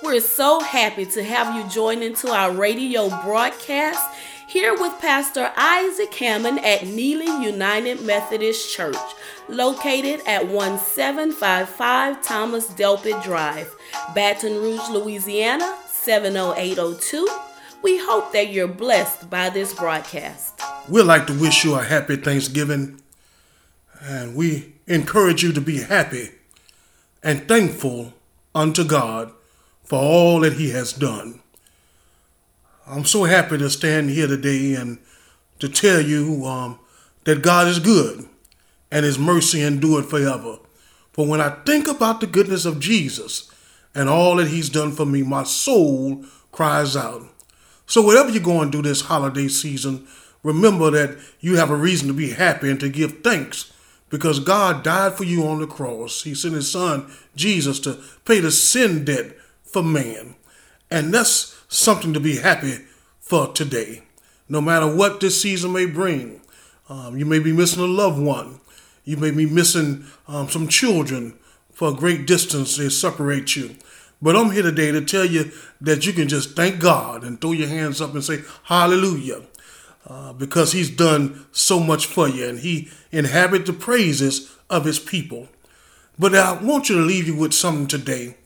We're so happy to have you join into our radio broadcast here with Pastor Isaac Hammond at Neely United Methodist Church, located at 1755 Thomas Delpit Drive, Baton Rouge, Louisiana 70802. We hope that you're blessed by this broadcast. We'd like to wish you a happy Thanksgiving, and we encourage you to be happy and thankful unto God for all that He has done. I'm so happy to stand here today and to tell you um, that God is good and His mercy endureth forever. For when I think about the goodness of Jesus and all that He's done for me, my soul cries out. So, whatever you're going through this holiday season, remember that you have a reason to be happy and to give thanks because God died for you on the cross. He sent His Son, Jesus, to pay the sin debt for man. And that's something to be happy for today. No matter what this season may bring, um, you may be missing a loved one. You may be missing um, some children for a great distance. They separate you. But I'm here today to tell you that you can just thank God and throw your hands up and say, Hallelujah, uh, because He's done so much for you and He inhabits the praises of His people. But I want you to leave you with something today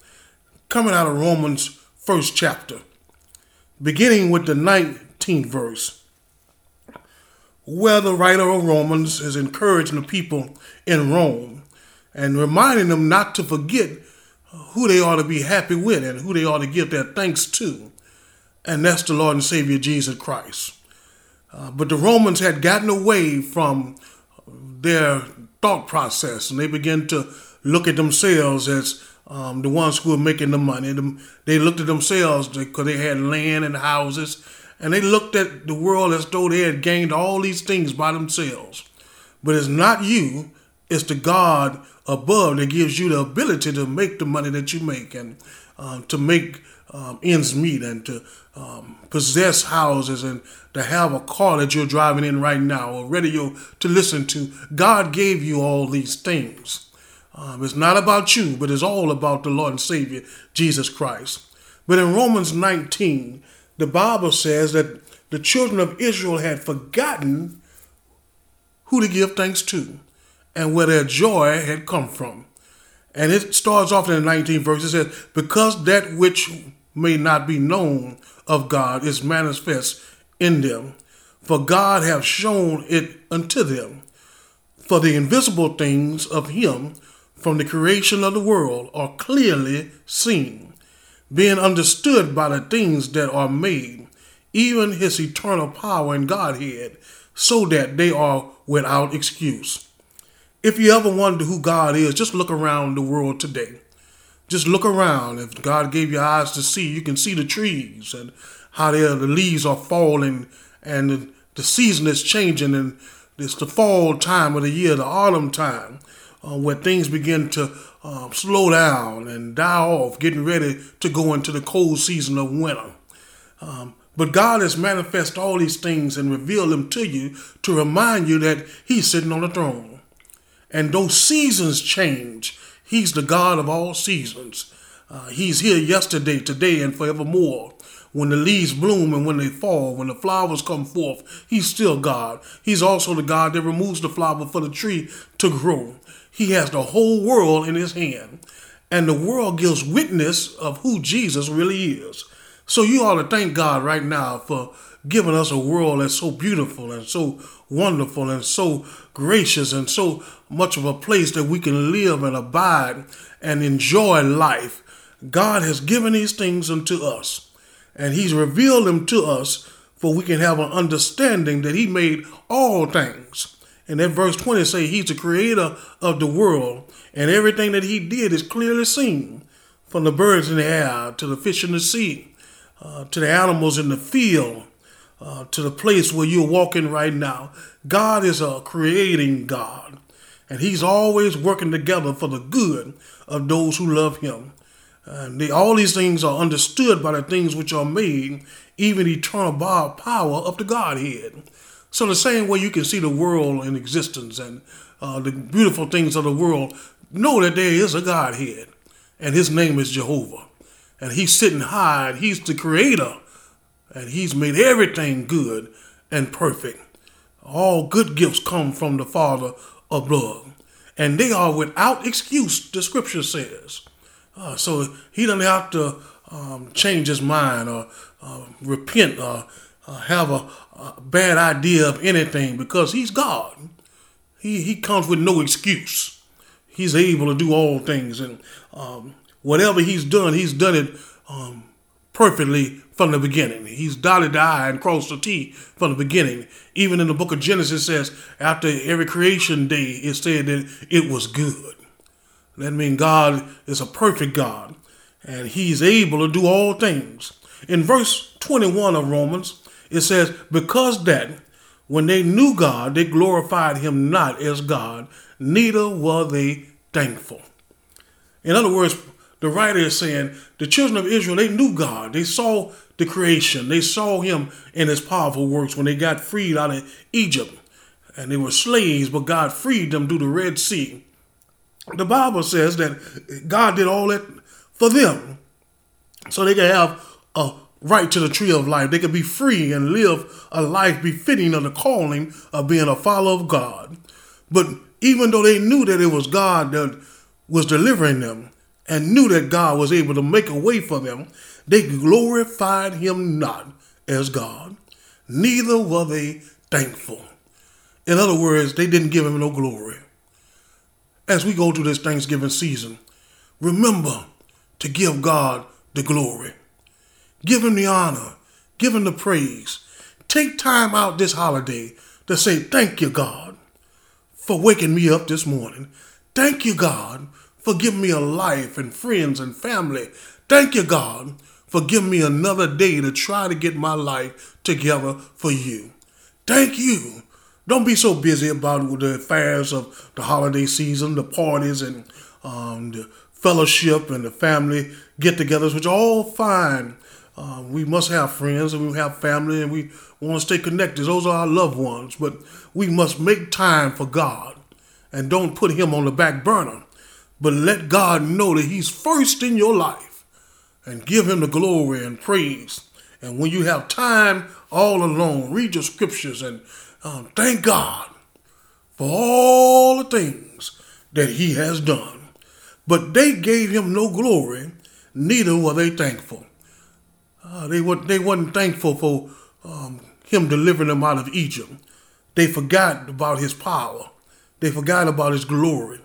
coming out of Romans' first chapter beginning with the 19th verse, where the writer of Romans is encouraging the people in Rome and reminding them not to forget who they ought to be happy with and who they ought to give their thanks to. And that's the Lord and Savior Jesus Christ. Uh, but the Romans had gotten away from their thought process and they began to look at themselves as um, the ones who were making the money, they looked at themselves because they had land and houses, and they looked at the world as though they had gained all these things by themselves. But it's not you, it's the God above that gives you the ability to make the money that you make and uh, to make um, ends meet and to um, possess houses and to have a car that you're driving in right now, or radio to listen to. God gave you all these things. Um, it's not about you, but it's all about the Lord and Savior, Jesus Christ. But in Romans 19, the Bible says that the children of Israel had forgotten who to give thanks to and where their joy had come from. And it starts off in the 19th verse. It says, Because that which may not be known of God is manifest in them, for God hath shown it unto them. For the invisible things of him from the creation of the world are clearly seen, being understood by the things that are made, even his eternal power and Godhead, so that they are without excuse. If you ever wonder who God is, just look around the world today. Just look around. If God gave you eyes to see, you can see the trees and how the leaves are falling and the, season is changing and it's the fall time of the year, the autumn time uh, where things begin to um, slow down and die off, getting ready to go into the cold season of winter. Um, but God has manifest all these things and revealed them to you to remind you that He's sitting on the throne. And those seasons change. He's the God of all seasons. Uh, he's here yesterday, today, and forevermore. When the leaves bloom and when they fall, when the flowers come forth, He's still God. He's also the God that removes the flower for the tree to grow. He has the whole world in his hand. And the world gives witness of who Jesus really is. So you ought to thank God right now for giving us a world that's so beautiful and so wonderful and so gracious and so much of a place that we can live and abide and enjoy life. God has given these things unto us, and He's revealed them to us for we can have an understanding that He made all things. And that verse 20 say he's the creator of the world, and everything that he did is clearly seen, from the birds in the air to the fish in the sea, uh, to the animals in the field, uh, to the place where you're walking right now. God is a creating God, and he's always working together for the good of those who love him. And they, all these things are understood by the things which are made, even eternal power of the Godhead. So the same way you can see the world in existence and uh, the beautiful things of the world, know that there is a Godhead, and His name is Jehovah. and he's sitting high, and he's the creator, and he's made everything good and perfect. All good gifts come from the Father above, and they are without excuse, the scripture says. Uh, so he doesn't have to um, change his mind or uh, repent or uh, have a, a, bad idea of anything because he's God. He, he comes with no excuse. He's able to do all things, and um, whatever he's done, he's done it um, perfectly from the beginning. He's dotted the I and crossed the T from the beginning. Even in the book of Genesis says after every creation day, it said that it was good. That means God is a perfect God and he's able to do all things. In verse 21 of Romans, it says, Because that when they knew God, they glorified him not as God, neither were they thankful. In other words, the writer is saying the children of Israel, they knew God. They saw the creation. They saw him in his powerful works when they got freed out of Egypt. And they were slaves, but God freed them through the Red Sea. The Bible says that God did all that for them so they could have a right to the tree of life. They could be free and live a life befitting of the calling of being a follower of God. But even though they knew that it was God that was delivering them and knew that God was able to make a way for them, they glorified him not as God, neither were they thankful. In other words, they didn't give him no glory. As we go through this Thanksgiving season, remember to give God the glory. Give him the honor. Give him the praise. Take time out this holiday to say, Thank you, God, for waking me up this morning. Thank you, God, for giving me a life and friends and family. Thank you, God, for giving me another day to try to get my life together for you. Thank you. Don't be so busy about the affairs of the holiday season, the parties, and um, the fellowship and the family get togethers, which are all fine. Uh, we must have friends and we have family and we want to stay connected. Those are our loved ones, but we must make time for God and don't put Him on the back burner, but let God know that He's first in your life and give Him the glory and praise. And when you have time all alone, read your scriptures and um, thank God for all the things that He has done. But they gave him no glory, neither were they thankful. Uh, they, were, they wasn't thankful for um, him delivering them out of Egypt. They forgot about his power. They forgot about his glory.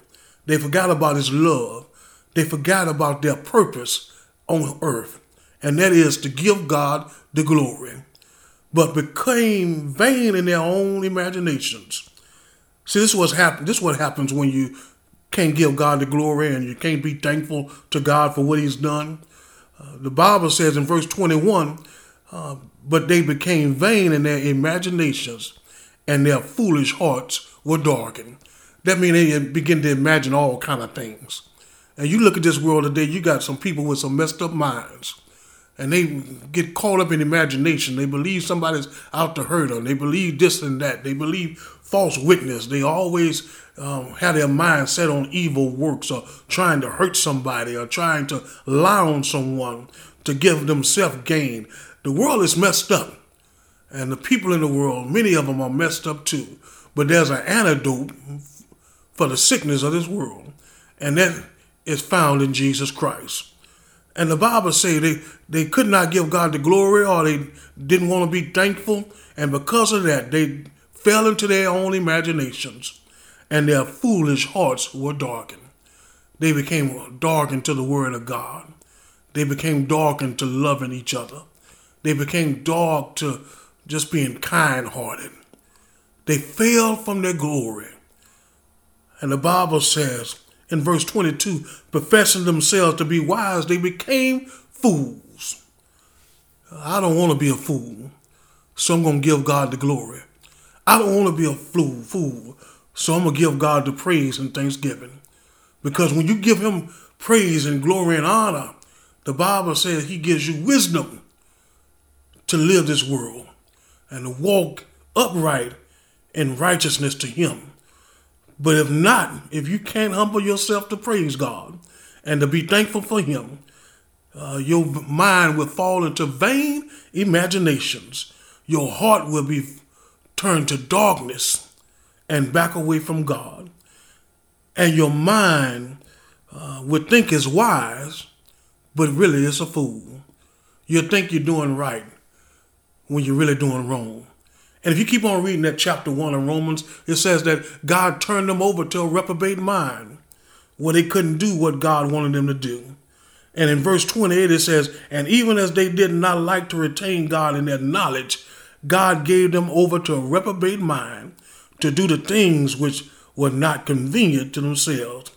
They forgot about his love. They forgot about their purpose on earth, and that is to give God the glory, but became vain in their own imaginations. See, this was happen. This is what happens when you can't give God the glory and you can't be thankful to God for what He's done. Uh, the Bible says in verse 21 uh, but they became vain in their imaginations and their foolish hearts were darkened. That means they begin to imagine all kind of things. And you look at this world today, you got some people with some messed up minds. And they get caught up in imagination. They believe somebody's out to hurt them. They believe this and that. They believe false witness. They always um, have their mind set on evil works or trying to hurt somebody or trying to lie on someone to give themselves gain. The world is messed up. And the people in the world, many of them are messed up too. But there's an antidote for the sickness of this world. And that is found in Jesus Christ. And the Bible say they, they could not give God the glory or they didn't want to be thankful. And because of that, they fell into their own imaginations, and their foolish hearts were darkened. They became darkened to the word of God. They became darkened to loving each other. They became dark to just being kind hearted. They fell from their glory. And the Bible says in verse 22 professing themselves to be wise, they became fools. I don't want to be a fool, so I'm going to give God the glory. I don't want to be a fool, fool. So I'm going to give God the praise and thanksgiving. Because when you give him praise and glory and honor, the Bible says he gives you wisdom to live this world and to walk upright in righteousness to him. But if not, if you can't humble yourself to praise God and to be thankful for him, uh, your mind will fall into vain imaginations. Your heart will be turned to darkness and back away from God. And your mind uh, would think is wise, but really it's a fool. You think you're doing right when you're really doing wrong. And if you keep on reading that chapter 1 of Romans, it says that God turned them over to a reprobate mind where they couldn't do what God wanted them to do. And in verse 28, it says, And even as they did not like to retain God in their knowledge, God gave them over to a reprobate mind to do the things which were not convenient to themselves.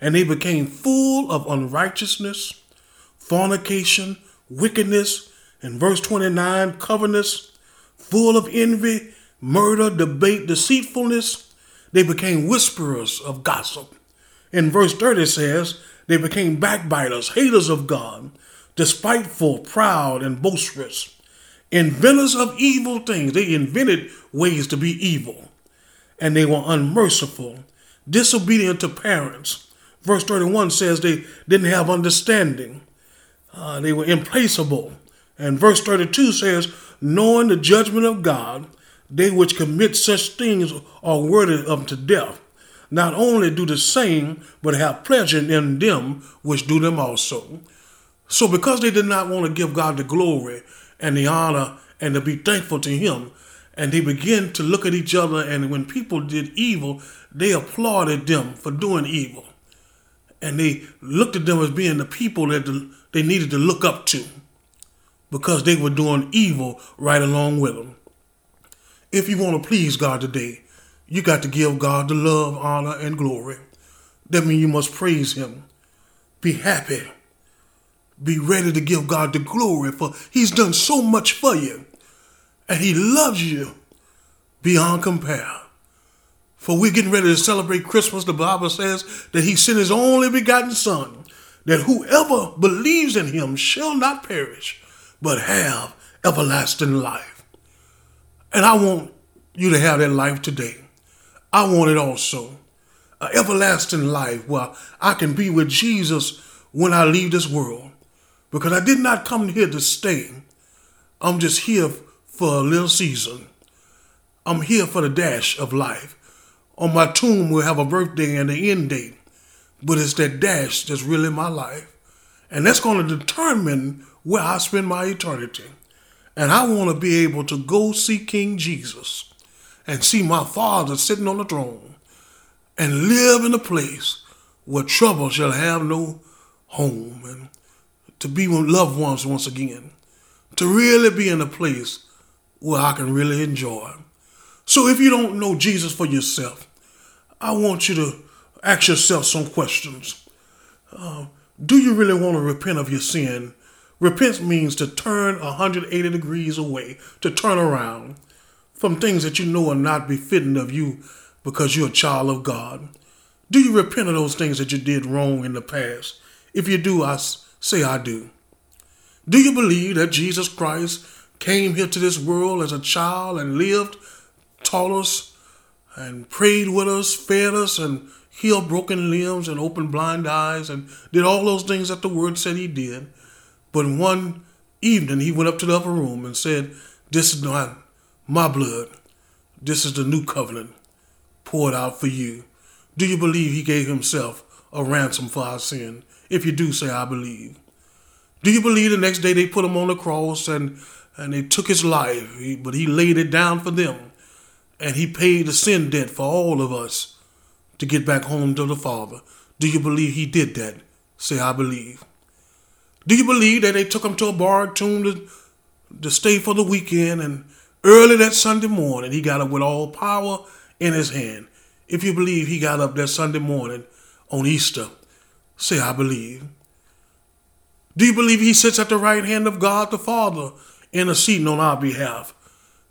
And they became full of unrighteousness, fornication, wickedness, and verse 29, covetousness, full of envy, murder, debate, deceitfulness. They became whisperers of gossip. In verse 30 says, they became backbiters, haters of God, despiteful, proud, and boisterous, inventors of evil things. They invented ways to be evil, and they were unmerciful, disobedient to parents. Verse 31 says they didn't have understanding, uh, they were implacable. And verse 32 says, knowing the judgment of God, they which commit such things are worthy of to death not only do the same, but have pleasure in them which do them also. So, because they did not want to give God the glory and the honor and to be thankful to Him, and they began to look at each other, and when people did evil, they applauded them for doing evil. And they looked at them as being the people that they needed to look up to because they were doing evil right along with them. If you want to please God today, you got to give God the love, honor, and glory. That means you must praise Him. Be happy. Be ready to give God the glory for He's done so much for you. And He loves you beyond compare. For we're getting ready to celebrate Christmas. The Bible says that He sent His only begotten Son, that whoever believes in Him shall not perish, but have everlasting life. And I want you to have that life today. I want it also. An everlasting life where I can be with Jesus when I leave this world. Because I did not come here to stay. I'm just here for a little season. I'm here for the dash of life. On my tomb, we'll have a birthday and an end date. But it's that dash that's really my life. And that's going to determine where I spend my eternity. And I want to be able to go see King Jesus and see my Father sitting on the throne and live in a place where trouble shall have no home and to be with loved ones once again. To really be in a place where I can really enjoy. So if you don't know Jesus for yourself, I want you to ask yourself some questions. Uh, do you really want to repent of your sin? Repent means to turn 180 degrees away, to turn around from things that you know are not befitting of you because you're a child of God? Do you repent of those things that you did wrong in the past? If you do, I say I do. Do you believe that Jesus Christ came here to this world as a child and lived, taught us, and prayed with us, fed us, and healed broken limbs and opened blind eyes and did all those things that the word said he did? But one evening he went up to the upper room and said, This is not my blood. This is the new covenant poured out for you. Do you believe he gave himself a ransom for our sin? If you do, say, I believe. Do you believe the next day they put him on the cross and, and they took his life, but he laid it down for them and he paid the sin debt for all of us to get back home to the Father? Do you believe he did that? Say, I believe. Do you believe that they took him to a borrowed tomb to, to stay for the weekend and Early that Sunday morning, he got up with all power in his hand. If you believe he got up that Sunday morning on Easter, say, I believe. Do you believe he sits at the right hand of God the Father, interceding on our behalf?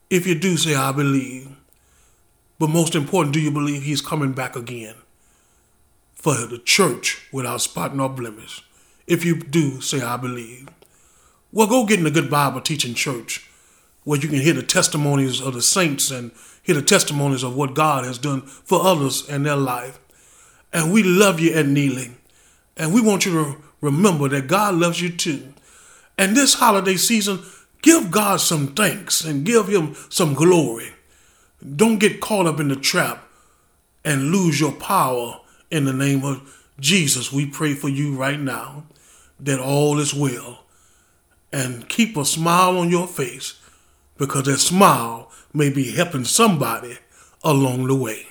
If you do, say, I believe. But most important, do you believe he's coming back again for the church without spot nor blemish? If you do, say, I believe. Well, go get in a good Bible teaching church where you can hear the testimonies of the saints and hear the testimonies of what God has done for others in their life. And we love you at Neely. And we want you to remember that God loves you too. And this holiday season, give God some thanks and give Him some glory. Don't get caught up in the trap and lose your power in the name of Jesus. We pray for you right now that all is well. And keep a smile on your face because that smile may be helping somebody along the way.